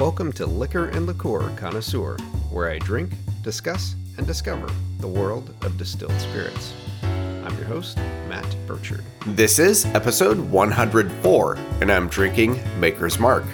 Welcome to Liquor and Liqueur Connoisseur, where I drink, discuss, and discover the world of distilled spirits. I'm your host, Matt Burchard. This is episode 104, and I'm drinking Maker's Mark.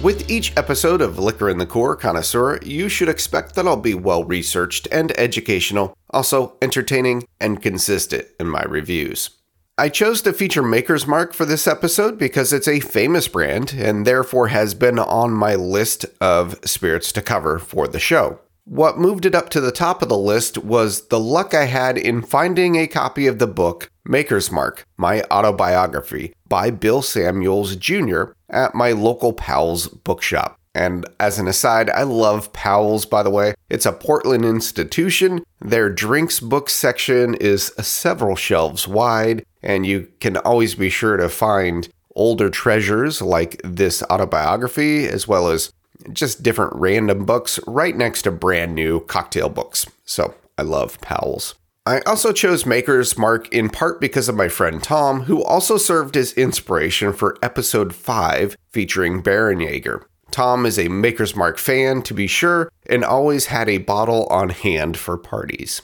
With each episode of Liquor and Liqueur Connoisseur, you should expect that I'll be well researched and educational, also entertaining and consistent in my reviews. I chose to feature Maker's Mark for this episode because it's a famous brand and therefore has been on my list of spirits to cover for the show. What moved it up to the top of the list was the luck I had in finding a copy of the book Maker's Mark, My Autobiography by Bill Samuels Jr. at my local Powell's bookshop. And as an aside, I love Powell's, by the way. It's a Portland institution. Their drinks book section is several shelves wide, and you can always be sure to find older treasures like this autobiography, as well as just different random books right next to brand new cocktail books. So I love Powell's. I also chose Maker's Mark in part because of my friend Tom, who also served as inspiration for episode 5 featuring Bärenjäger. Tom is a Maker's Mark fan, to be sure, and always had a bottle on hand for parties.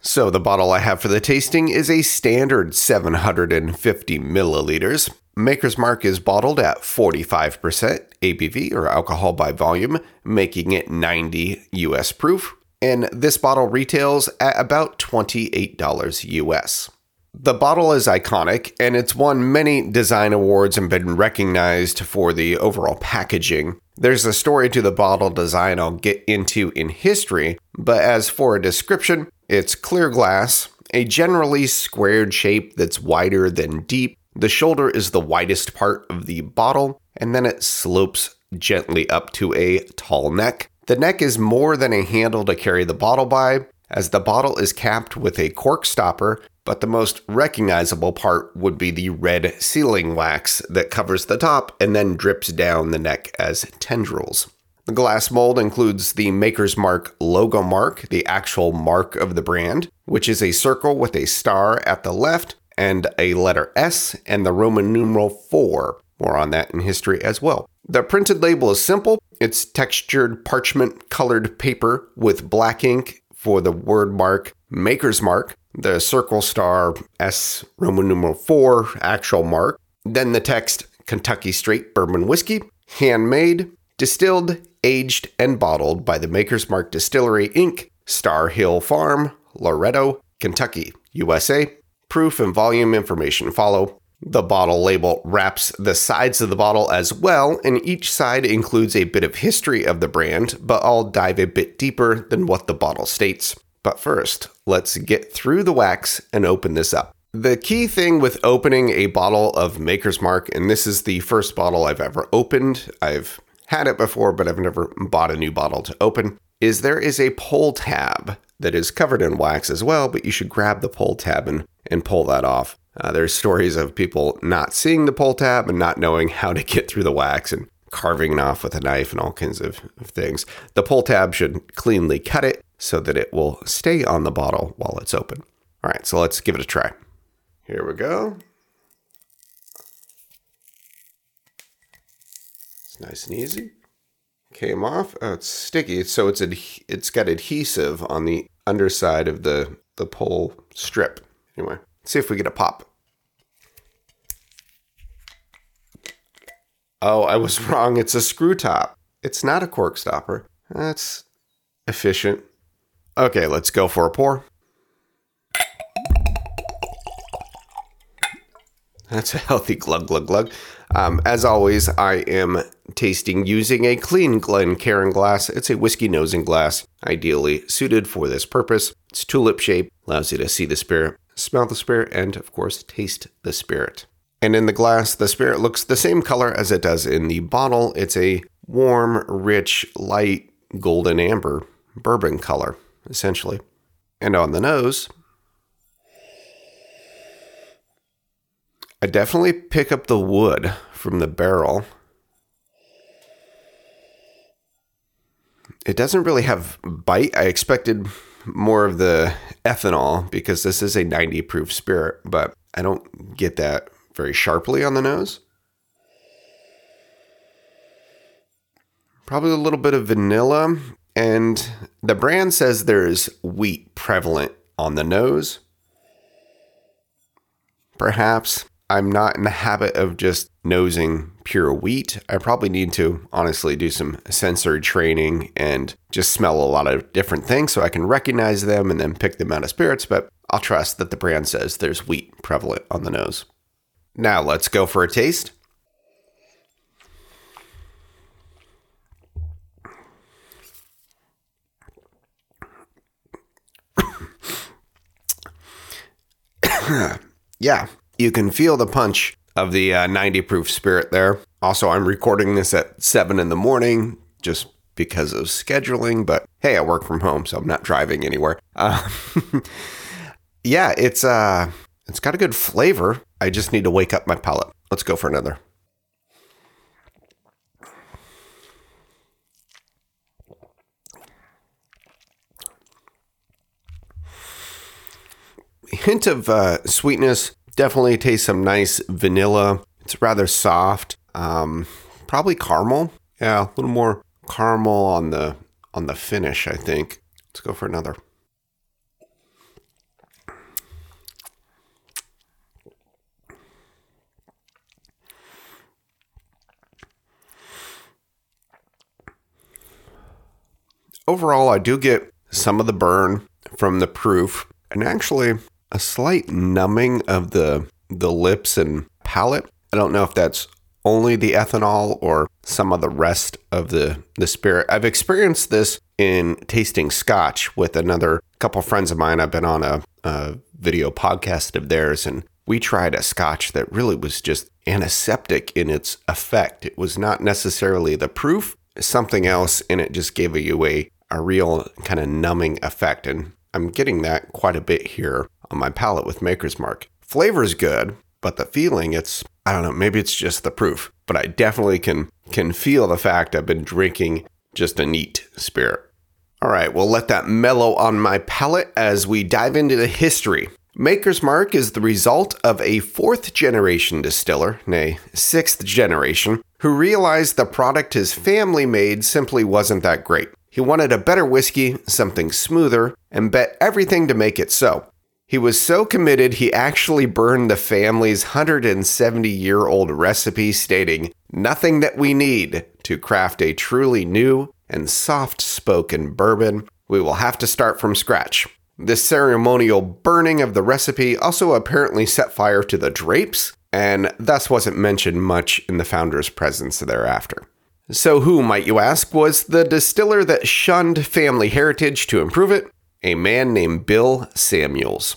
So, the bottle I have for the tasting is a standard 750 milliliters. Maker's Mark is bottled at 45% ABV or alcohol by volume, making it 90 US proof. And this bottle retails at about $28 US. The bottle is iconic and it's won many design awards and been recognized for the overall packaging. There's a story to the bottle design I'll get into in history, but as for a description, it's clear glass, a generally squared shape that's wider than deep. The shoulder is the widest part of the bottle, and then it slopes gently up to a tall neck. The neck is more than a handle to carry the bottle by, as the bottle is capped with a cork stopper but the most recognizable part would be the red sealing wax that covers the top and then drips down the neck as tendrils. The glass mold includes the Maker's Mark logo mark, the actual mark of the brand, which is a circle with a star at the left and a letter S and the Roman numeral 4. More on that in history as well. The printed label is simple. It's textured parchment colored paper with black ink for the word mark Maker's Mark the circle star S Roman numeral 4 actual mark. Then the text Kentucky Straight Bourbon Whiskey, handmade, distilled, aged, and bottled by the Maker's Mark Distillery Inc., Star Hill Farm, Loretto, Kentucky, USA. Proof and volume information follow. The bottle label wraps the sides of the bottle as well, and each side includes a bit of history of the brand, but I'll dive a bit deeper than what the bottle states. But first, let's get through the wax and open this up. The key thing with opening a bottle of Maker's Mark, and this is the first bottle I've ever opened, I've had it before, but I've never bought a new bottle to open, is there is a pull tab that is covered in wax as well, but you should grab the pull tab and, and pull that off. Uh, there's stories of people not seeing the pull tab and not knowing how to get through the wax and carving it off with a knife and all kinds of, of things. The pull tab should cleanly cut it so that it will stay on the bottle while it's open. All right, so let's give it a try. Here we go. It's nice and easy. Came off. Oh, it's sticky. So it's ad- it's got adhesive on the underside of the the pole strip. Anyway, see if we get a pop. Oh, I was wrong. It's a screw top. It's not a cork stopper. That's efficient. Okay, let's go for a pour. That's a healthy glug glug glug. Um, as always, I am tasting using a clean Glencairn glass. It's a whiskey nosing glass, ideally suited for this purpose. It's tulip shaped, allows you to see the spirit, smell the spirit, and of course, taste the spirit. And in the glass, the spirit looks the same color as it does in the bottle. It's a warm, rich, light golden amber bourbon color essentially. And on the nose, I definitely pick up the wood from the barrel. It doesn't really have bite. I expected more of the ethanol because this is a 90 proof spirit, but I don't get that very sharply on the nose. probably a little bit of vanilla, and the brand says there's wheat prevalent on the nose. Perhaps I'm not in the habit of just nosing pure wheat. I probably need to honestly do some sensory training and just smell a lot of different things so I can recognize them and then pick them out of spirits, but I'll trust that the brand says there's wheat prevalent on the nose. Now let's go for a taste. yeah, you can feel the punch of the uh, 90 proof spirit there. Also, I'm recording this at 7 in the morning just because of scheduling, but hey, I work from home, so I'm not driving anywhere. Uh, yeah, it's uh it's got a good flavor. I just need to wake up my palate. Let's go for another. Hint of uh, sweetness. Definitely taste some nice vanilla. It's rather soft. Um, probably caramel. Yeah, a little more caramel on the on the finish. I think. Let's go for another. overall, I do get some of the burn from the proof, and actually a slight numbing of the the lips and palate. I don't know if that's only the ethanol or some of the rest of the the spirit. I've experienced this in tasting scotch with another couple friends of mine. I've been on a, a video podcast of theirs, and we tried a scotch that really was just antiseptic in its effect. It was not necessarily the proof, something else, and it just gave you a a real kind of numbing effect. And I'm getting that quite a bit here on my palate with Maker's Mark. Flavor's good, but the feeling, it's, I don't know, maybe it's just the proof, but I definitely can, can feel the fact I've been drinking just a neat spirit. All right, we'll let that mellow on my palate as we dive into the history. Maker's Mark is the result of a fourth generation distiller, nay, sixth generation, who realized the product his family made simply wasn't that great. He wanted a better whiskey, something smoother, and bet everything to make it so. He was so committed, he actually burned the family's 170 year old recipe, stating, Nothing that we need to craft a truly new and soft spoken bourbon. We will have to start from scratch. This ceremonial burning of the recipe also apparently set fire to the drapes, and thus wasn't mentioned much in the founder's presence thereafter. So, who, might you ask, was the distiller that shunned family heritage to improve it? A man named Bill Samuels.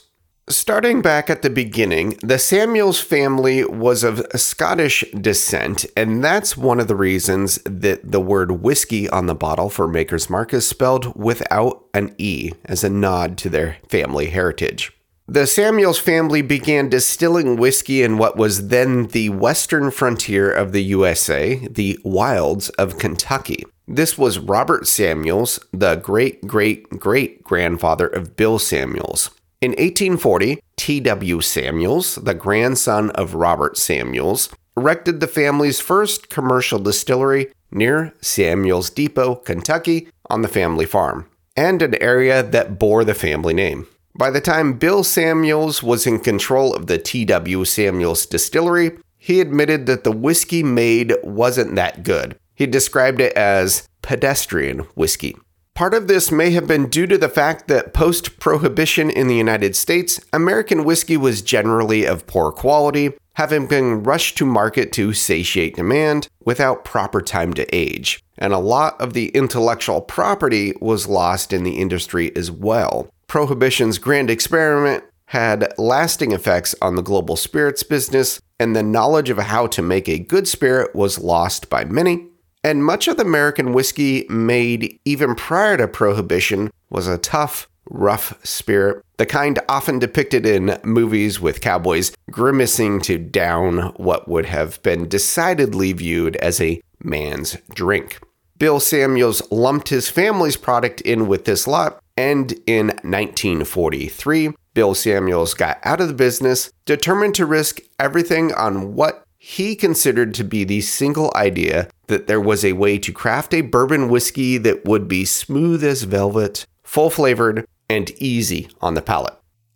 Starting back at the beginning, the Samuels family was of Scottish descent, and that's one of the reasons that the word whiskey on the bottle for Maker's Mark is spelled without an E as a nod to their family heritage. The Samuels family began distilling whiskey in what was then the western frontier of the USA, the wilds of Kentucky. This was Robert Samuels, the great great great grandfather of Bill Samuels. In 1840, T.W. Samuels, the grandson of Robert Samuels, erected the family's first commercial distillery near Samuels Depot, Kentucky, on the family farm, and an area that bore the family name. By the time Bill Samuels was in control of the T.W. Samuels distillery, he admitted that the whiskey made wasn't that good. He described it as pedestrian whiskey. Part of this may have been due to the fact that post prohibition in the United States, American whiskey was generally of poor quality, having been rushed to market to satiate demand without proper time to age. And a lot of the intellectual property was lost in the industry as well. Prohibition's grand experiment had lasting effects on the global spirits business, and the knowledge of how to make a good spirit was lost by many. And much of the American whiskey made even prior to Prohibition was a tough, rough spirit, the kind often depicted in movies with cowboys grimacing to down what would have been decidedly viewed as a man's drink. Bill Samuels lumped his family's product in with this lot and in 1943, Bill Samuels got out of the business, determined to risk everything on what he considered to be the single idea that there was a way to craft a bourbon whiskey that would be smooth as velvet, full flavored, and easy on the palate.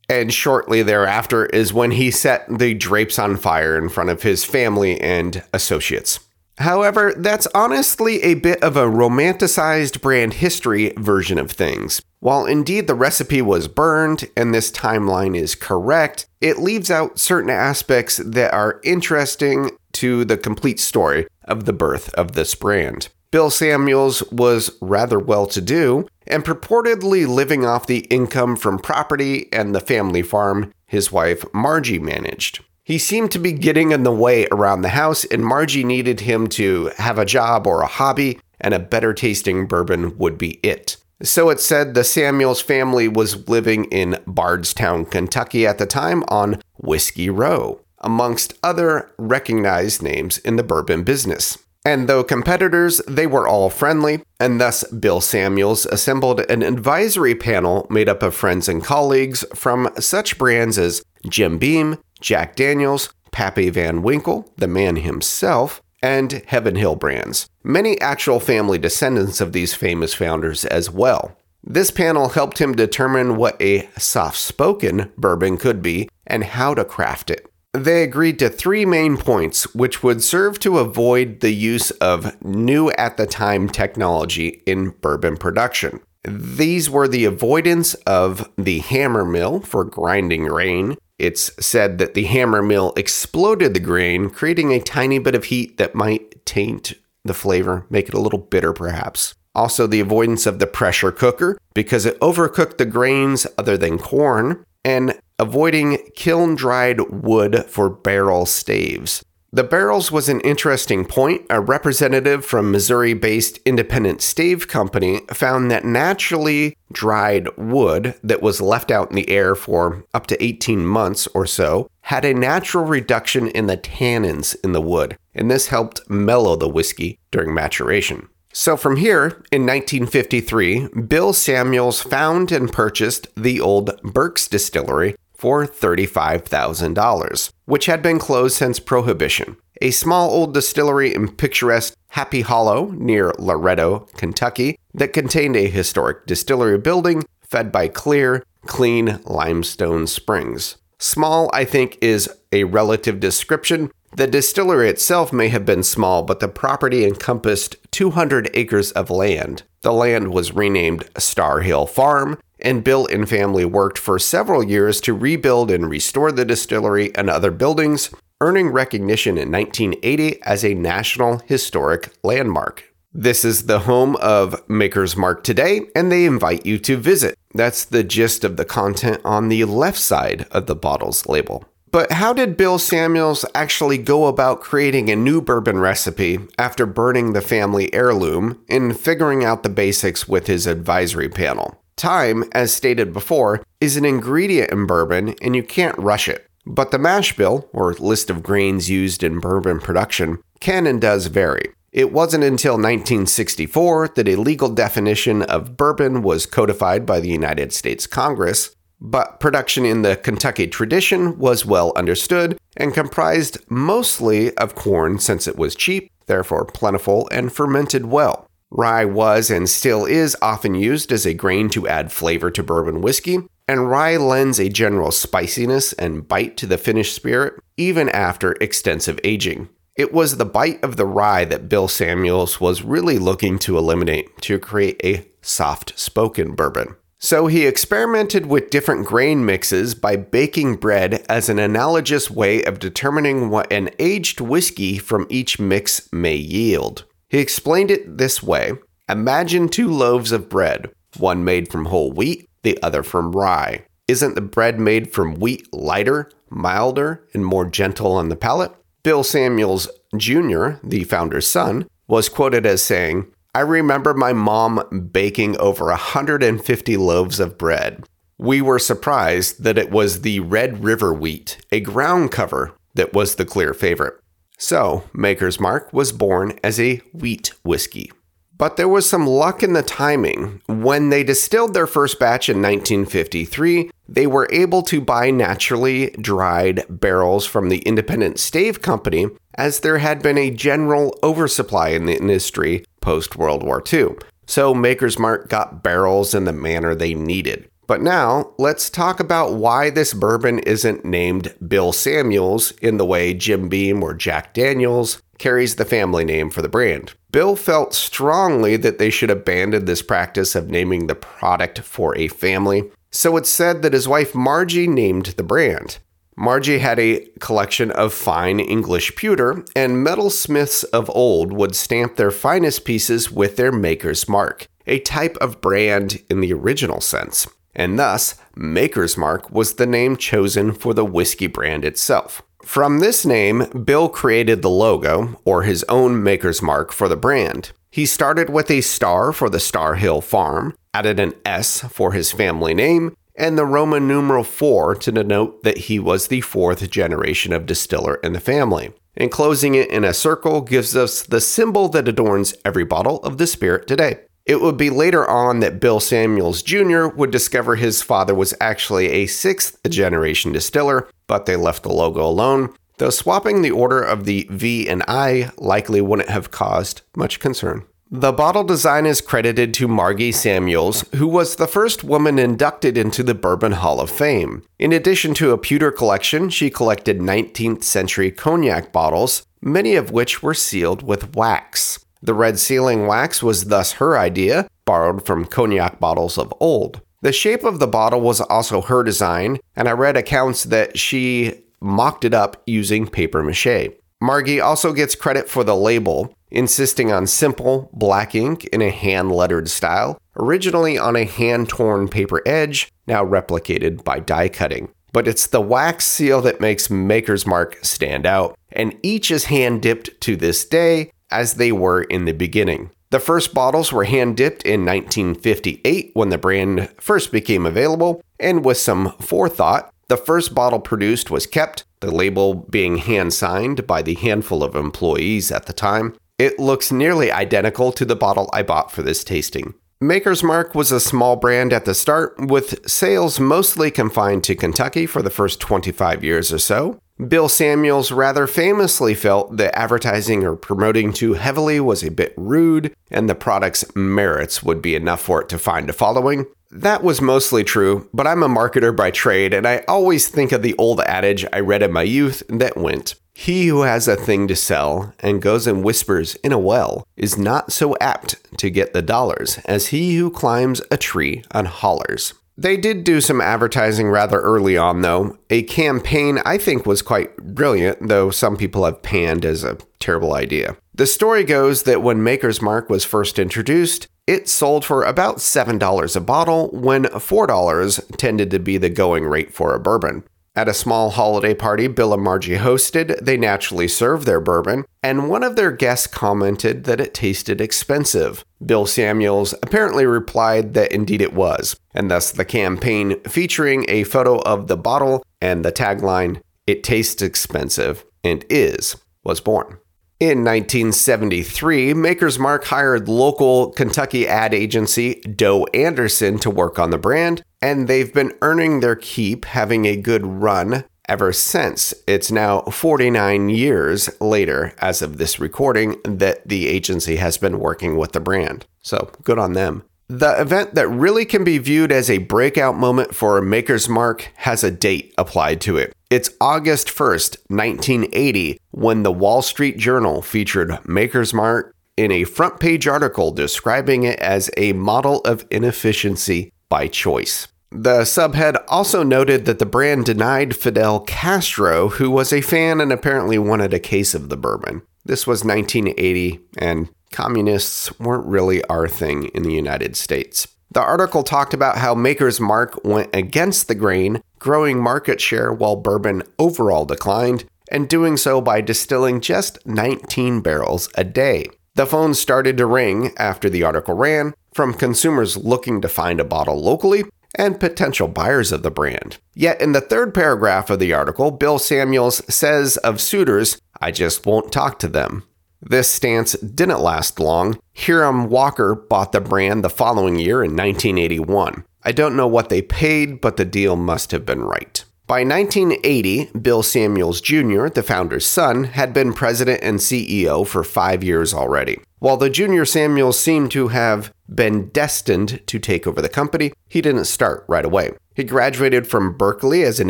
And shortly thereafter is when he set the drapes on fire in front of his family and associates. However, that's honestly a bit of a romanticized brand history version of things. While indeed the recipe was burned and this timeline is correct, it leaves out certain aspects that are interesting to the complete story of the birth of this brand. Bill Samuels was rather well to do and purportedly living off the income from property and the family farm his wife Margie managed. He seemed to be getting in the way around the house, and Margie needed him to have a job or a hobby, and a better tasting bourbon would be it. So it said the Samuels family was living in Bardstown, Kentucky at the time on Whiskey Row, amongst other recognized names in the bourbon business. And though competitors, they were all friendly, and thus Bill Samuels assembled an advisory panel made up of friends and colleagues from such brands as Jim Beam, Jack Daniels, Pappy Van Winkle, the man himself, and Heaven Hill brands. Many actual family descendants of these famous founders as well. This panel helped him determine what a soft spoken bourbon could be and how to craft it. They agreed to three main points, which would serve to avoid the use of new at the time technology in bourbon production. These were the avoidance of the hammer mill for grinding grain, it's said that the hammer mill exploded the grain, creating a tiny bit of heat that might taint the flavor, make it a little bitter perhaps. Also, the avoidance of the pressure cooker because it overcooked the grains other than corn, and avoiding kiln dried wood for barrel staves. The barrels was an interesting point. A representative from Missouri based Independent Stave Company found that naturally dried wood that was left out in the air for up to 18 months or so had a natural reduction in the tannins in the wood, and this helped mellow the whiskey during maturation. So, from here, in 1953, Bill Samuels found and purchased the old Burke's Distillery for $35,000, which had been closed since Prohibition. A small old distillery in picturesque Happy Hollow near Loretto, Kentucky, that contained a historic distillery building fed by clear, clean limestone springs. Small, I think, is a relative description. The distillery itself may have been small, but the property encompassed 200 acres of land. The land was renamed Star Hill Farm and Bill and family worked for several years to rebuild and restore the distillery and other buildings, earning recognition in 1980 as a National Historic Landmark. This is the home of Maker's Mark today, and they invite you to visit. That's the gist of the content on the left side of the bottle's label. But how did Bill Samuels actually go about creating a new bourbon recipe after burning the family heirloom and figuring out the basics with his advisory panel? Time, as stated before, is an ingredient in bourbon and you can't rush it. But the mash bill, or list of grains used in bourbon production, can and does vary. It wasn't until 1964 that a legal definition of bourbon was codified by the United States Congress, but production in the Kentucky tradition was well understood and comprised mostly of corn since it was cheap, therefore plentiful, and fermented well. Rye was and still is often used as a grain to add flavor to bourbon whiskey, and rye lends a general spiciness and bite to the finished spirit even after extensive aging. It was the bite of the rye that Bill Samuels was really looking to eliminate to create a soft spoken bourbon. So he experimented with different grain mixes by baking bread as an analogous way of determining what an aged whiskey from each mix may yield. He explained it this way Imagine two loaves of bread, one made from whole wheat, the other from rye. Isn't the bread made from wheat lighter, milder, and more gentle on the palate? Bill Samuels Jr., the founder's son, was quoted as saying, I remember my mom baking over 150 loaves of bread. We were surprised that it was the Red River wheat, a ground cover, that was the clear favorite. So, Maker's Mark was born as a wheat whiskey. But there was some luck in the timing. When they distilled their first batch in 1953, they were able to buy naturally dried barrels from the Independent Stave Company as there had been a general oversupply in the industry post World War II. So Maker's Mark got barrels in the manner they needed. But now, let's talk about why this bourbon isn't named Bill Samuels in the way Jim Beam or Jack Daniels carries the family name for the brand. Bill felt strongly that they should abandon this practice of naming the product for a family, so it's said that his wife Margie named the brand. Margie had a collection of fine English pewter, and metalsmiths of old would stamp their finest pieces with their maker's mark, a type of brand in the original sense and thus Maker's Mark was the name chosen for the whiskey brand itself. From this name, Bill created the logo, or his own Maker's Mark, for the brand. He started with a star for the Star Hill Farm, added an S for his family name, and the Roman numeral 4 to denote that he was the fourth generation of distiller in the family. Enclosing it in a circle gives us the symbol that adorns every bottle of the spirit today. It would be later on that Bill Samuels Jr. would discover his father was actually a sixth generation distiller, but they left the logo alone, though swapping the order of the V and I likely wouldn't have caused much concern. The bottle design is credited to Margie Samuels, who was the first woman inducted into the Bourbon Hall of Fame. In addition to a pewter collection, she collected 19th century cognac bottles, many of which were sealed with wax. The red sealing wax was thus her idea, borrowed from cognac bottles of old. The shape of the bottle was also her design, and I read accounts that she mocked it up using paper mache. Margie also gets credit for the label, insisting on simple black ink in a hand lettered style, originally on a hand torn paper edge, now replicated by die cutting. But it's the wax seal that makes Maker's Mark stand out, and each is hand dipped to this day as they were in the beginning. The first bottles were hand dipped in 1958 when the brand first became available, and with some forethought, the first bottle produced was kept, the label being hand signed by the handful of employees at the time. It looks nearly identical to the bottle I bought for this tasting. Maker's Mark was a small brand at the start, with sales mostly confined to Kentucky for the first 25 years or so. Bill Samuels rather famously felt that advertising or promoting too heavily was a bit rude, and the product's merits would be enough for it to find a following. That was mostly true, but I'm a marketer by trade, and I always think of the old adage I read in my youth that went He who has a thing to sell and goes and whispers in a well is not so apt to get the dollars as he who climbs a tree and hollers. They did do some advertising rather early on, though. A campaign I think was quite brilliant, though some people have panned as a terrible idea. The story goes that when Maker's Mark was first introduced, it sold for about $7 a bottle when $4 tended to be the going rate for a bourbon. At a small holiday party Bill and Margie hosted, they naturally served their bourbon, and one of their guests commented that it tasted expensive. Bill Samuels apparently replied that indeed it was, and thus the campaign featuring a photo of the bottle and the tagline, It tastes expensive and is, was born. In 1973, Maker's Mark hired local Kentucky ad agency Doe Anderson to work on the brand, and they've been earning their keep, having a good run ever since. It's now 49 years later, as of this recording, that the agency has been working with the brand. So good on them. The event that really can be viewed as a breakout moment for Maker's Mark has a date applied to it. It's August 1st, 1980, when the Wall Street Journal featured Maker's Mark in a front page article describing it as a model of inefficiency by choice. The subhead also noted that the brand denied Fidel Castro, who was a fan and apparently wanted a case of the bourbon. This was 1980, and communists weren't really our thing in the United States. The article talked about how Maker's Mark went against the grain growing market share while bourbon overall declined, and doing so by distilling just 19 barrels a day. The phone started to ring after the article ran from consumers looking to find a bottle locally and potential buyers of the brand. Yet in the third paragraph of the article, Bill Samuels says of suitors, I just won't talk to them. This stance didn't last long. Hiram Walker bought the brand the following year in 1981. I don't know what they paid, but the deal must have been right. By 1980, Bill Samuels Jr., the founder's son, had been president and CEO for five years already. While the junior Samuels seemed to have been destined to take over the company, he didn't start right away. He graduated from Berkeley as an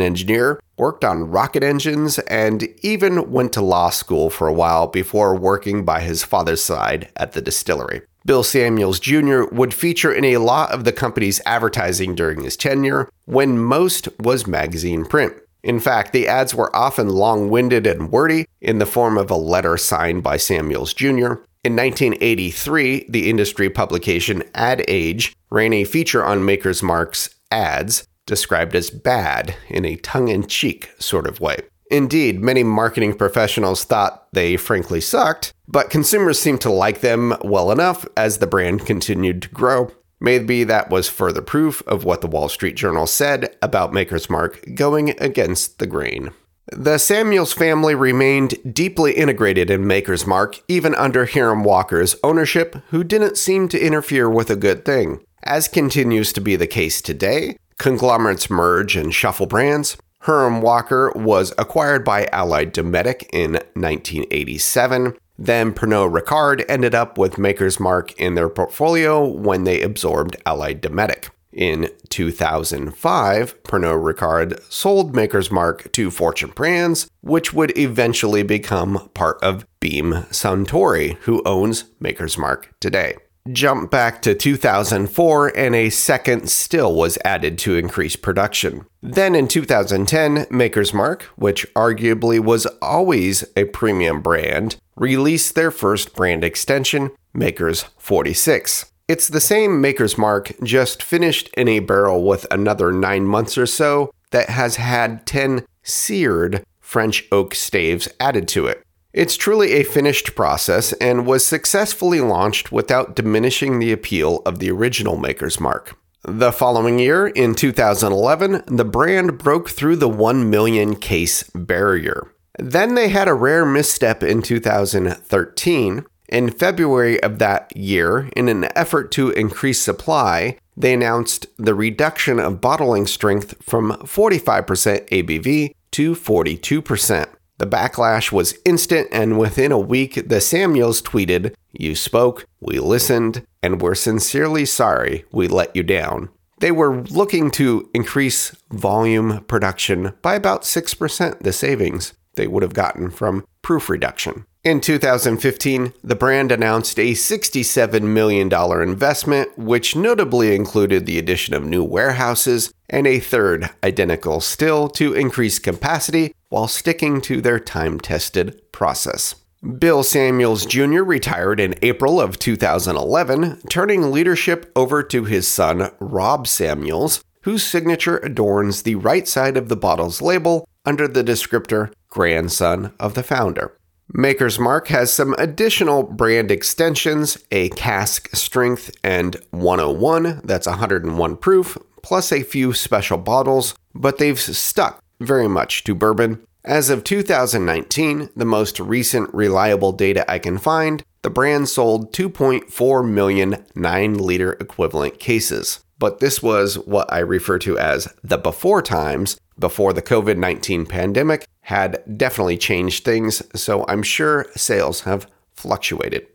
engineer, worked on rocket engines, and even went to law school for a while before working by his father's side at the distillery. Bill Samuels Jr. would feature in a lot of the company's advertising during his tenure, when most was magazine print. In fact, the ads were often long winded and wordy in the form of a letter signed by Samuels Jr. In 1983, the industry publication Ad Age ran a feature on Maker's Mark's ads described as bad in a tongue in cheek sort of way. Indeed, many marketing professionals thought they frankly sucked, but consumers seemed to like them well enough as the brand continued to grow. Maybe that was further proof of what the Wall Street Journal said about Maker's Mark going against the grain. The Samuels family remained deeply integrated in Maker's Mark, even under Hiram Walker's ownership, who didn't seem to interfere with a good thing. As continues to be the case today, conglomerates merge and shuffle brands. Hiram Walker was acquired by Allied Domecq in 1987. Then Pernod Ricard ended up with Maker's Mark in their portfolio when they absorbed Allied Domecq. In 2005, Pernod Ricard sold Maker's Mark to Fortune Brands, which would eventually become part of Beam Suntory, who owns Maker's Mark today. Jump back to 2004, and a second still was added to increase production. Then in 2010, Maker's Mark, which arguably was always a premium brand, released their first brand extension, Maker's 46. It's the same Maker's Mark, just finished in a barrel with another nine months or so, that has had 10 seared French oak staves added to it. It's truly a finished process and was successfully launched without diminishing the appeal of the original Maker's Mark. The following year, in 2011, the brand broke through the 1 million case barrier. Then they had a rare misstep in 2013. In February of that year, in an effort to increase supply, they announced the reduction of bottling strength from 45% ABV to 42%. The backlash was instant, and within a week, the Samuels tweeted, You spoke, we listened, and we're sincerely sorry we let you down. They were looking to increase volume production by about 6% the savings they would have gotten from proof reduction. In 2015, the brand announced a $67 million investment, which notably included the addition of new warehouses and a third identical still to increase capacity while sticking to their time tested process. Bill Samuels Jr. retired in April of 2011, turning leadership over to his son, Rob Samuels, whose signature adorns the right side of the bottle's label under the descriptor grandson of the founder. Maker's Mark has some additional brand extensions a cask strength and 101, that's 101 proof, plus a few special bottles, but they've stuck very much to bourbon. As of 2019, the most recent reliable data I can find, the brand sold 2.4 million 9 liter equivalent cases. But this was what I refer to as the before times, before the COVID 19 pandemic, had definitely changed things, so I'm sure sales have fluctuated.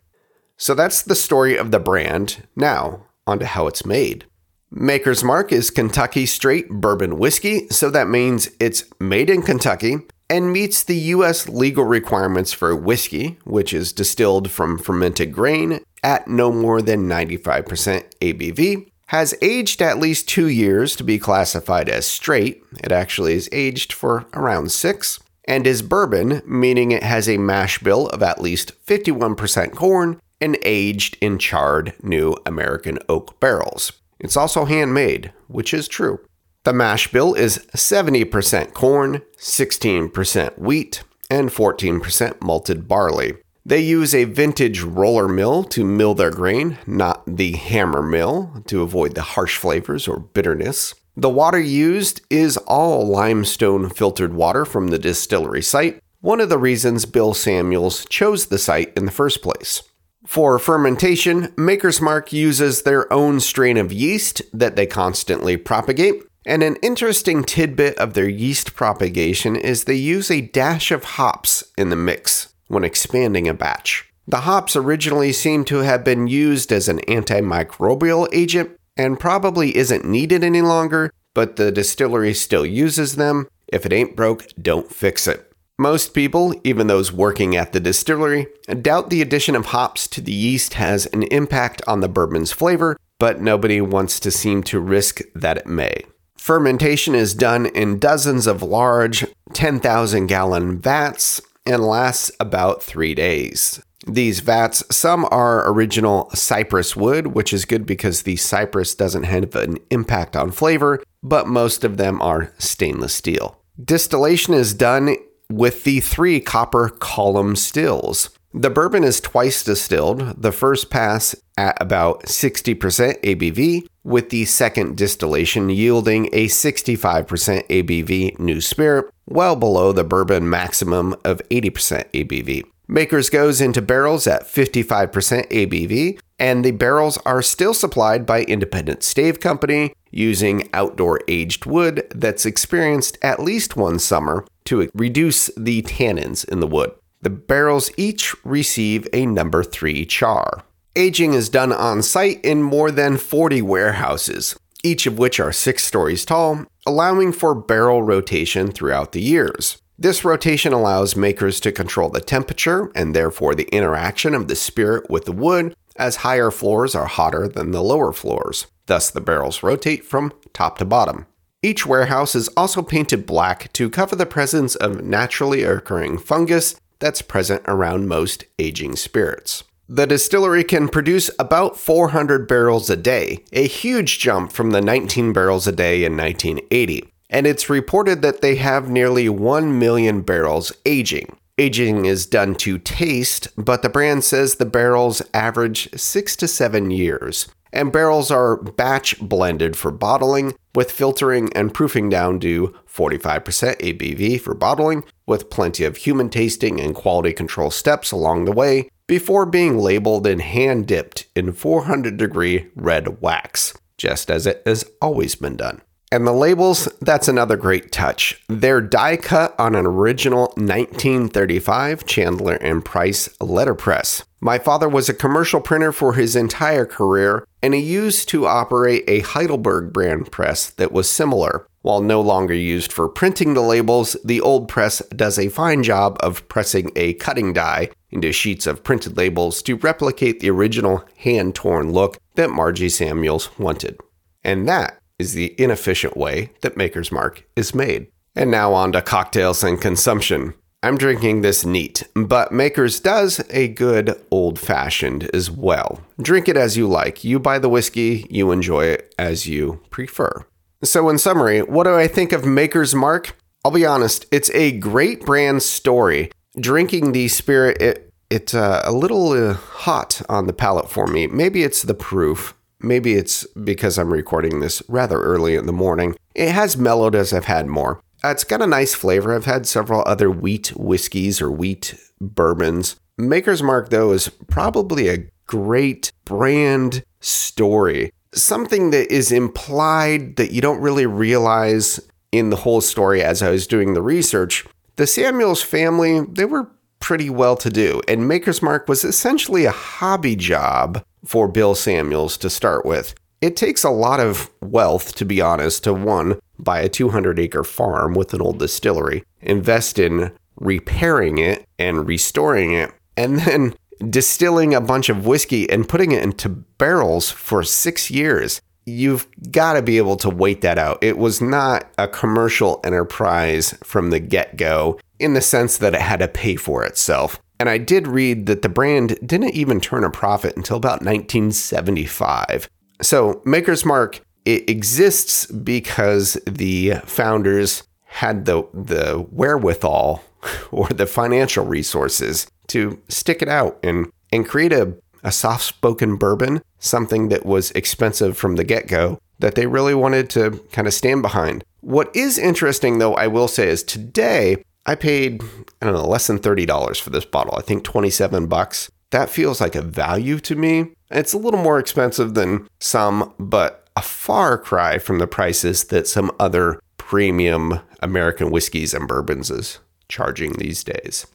So that's the story of the brand. Now, onto how it's made. Maker's Mark is Kentucky straight bourbon whiskey, so that means it's made in Kentucky and meets the US legal requirements for whiskey, which is distilled from fermented grain at no more than 95% ABV has aged at least two years to be classified as straight. It actually is aged for around six. And is bourbon, meaning it has a mash bill of at least 51% corn and aged in charred new American oak barrels. It's also handmade, which is true. The mash bill is 70% corn, 16% wheat, and 14% malted barley. They use a vintage roller mill to mill their grain, not the hammer mill, to avoid the harsh flavors or bitterness. The water used is all limestone filtered water from the distillery site, one of the reasons Bill Samuels chose the site in the first place. For fermentation, Maker's Mark uses their own strain of yeast that they constantly propagate. And an interesting tidbit of their yeast propagation is they use a dash of hops in the mix when expanding a batch. The hops originally seem to have been used as an antimicrobial agent and probably isn't needed any longer, but the distillery still uses them. If it ain't broke, don't fix it. Most people, even those working at the distillery, doubt the addition of hops to the yeast has an impact on the bourbon's flavor, but nobody wants to seem to risk that it may. Fermentation is done in dozens of large 10,000 gallon vats and lasts about three days. These vats, some are original cypress wood, which is good because the cypress doesn't have an impact on flavor, but most of them are stainless steel. Distillation is done with the three copper column stills. The bourbon is twice distilled, the first pass at about 60% ABV, with the second distillation yielding a 65% ABV new spirit, well below the bourbon maximum of 80% ABV. Makers goes into barrels at 55% ABV, and the barrels are still supplied by Independent Stave Company using outdoor aged wood that's experienced at least one summer to reduce the tannins in the wood. The barrels each receive a number 3 char. Aging is done on site in more than 40 warehouses, each of which are six stories tall, allowing for barrel rotation throughout the years. This rotation allows makers to control the temperature and therefore the interaction of the spirit with the wood, as higher floors are hotter than the lower floors. Thus, the barrels rotate from top to bottom. Each warehouse is also painted black to cover the presence of naturally occurring fungus that's present around most aging spirits. The distillery can produce about 400 barrels a day, a huge jump from the 19 barrels a day in 1980 and it's reported that they have nearly 1 million barrels aging. Aging is done to taste, but the brand says the barrels average 6 to 7 years. And barrels are batch blended for bottling, with filtering and proofing down to 45% ABV for bottling, with plenty of human tasting and quality control steps along the way, before being labeled and hand dipped in 400 degree red wax, just as it has always been done. And the labels, that's another great touch. They're die cut on an original 1935 Chandler and Price letterpress. My father was a commercial printer for his entire career, and he used to operate a Heidelberg brand press that was similar. While no longer used for printing the labels, the old press does a fine job of pressing a cutting die into sheets of printed labels to replicate the original hand torn look that Margie Samuels wanted. And that is the inefficient way that Maker's Mark is made. And now on to cocktails and consumption. I'm drinking this neat, but Maker's does a good old fashioned as well. Drink it as you like. You buy the whiskey, you enjoy it as you prefer. So, in summary, what do I think of Maker's Mark? I'll be honest, it's a great brand story. Drinking the spirit, it, it's uh, a little uh, hot on the palate for me. Maybe it's the proof. Maybe it's because I'm recording this rather early in the morning. It has mellowed as I've had more. Uh, it's got a nice flavor. I've had several other wheat whiskeys or wheat bourbons. Maker's Mark, though, is probably a great brand story. Something that is implied that you don't really realize in the whole story as I was doing the research. The Samuels family, they were pretty well to do, and Maker's Mark was essentially a hobby job for Bill Samuels to start with. It takes a lot of wealth, to be honest, to one, buy a 200 acre farm with an old distillery, invest in repairing it and restoring it, and then distilling a bunch of whiskey and putting it into barrels for six years. You've got to be able to wait that out. It was not a commercial enterprise from the get go in the sense that it had to pay for itself. And I did read that the brand didn't even turn a profit until about 1975. So, Maker's Mark it exists because the founders had the the wherewithal or the financial resources to stick it out and and create a, a soft-spoken bourbon, something that was expensive from the get-go that they really wanted to kind of stand behind. What is interesting though, I will say is today I paid, I don't know, less than $30 for this bottle. I think 27 bucks. that feels like a value to me. It's a little more expensive than some, but a far cry from the prices that some other premium American whiskeys and bourbons is charging these days.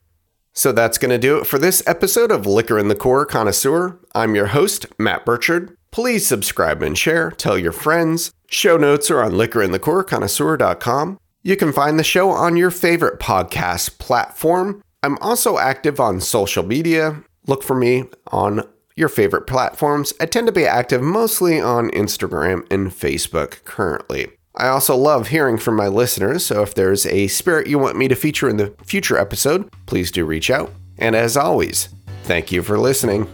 So that's going to do it for this episode of Liquor and Liqueur Connoisseur. I'm your host, Matt Burchard. Please subscribe and share, tell your friends. Show notes are on liquorandliqueurconnoisseur.com. You can find the show on your favorite podcast platform. I'm also active on social media. Look for me on your favorite platforms. I tend to be active mostly on Instagram and Facebook currently. I also love hearing from my listeners, so if there's a spirit you want me to feature in the future episode, please do reach out. And as always, thank you for listening.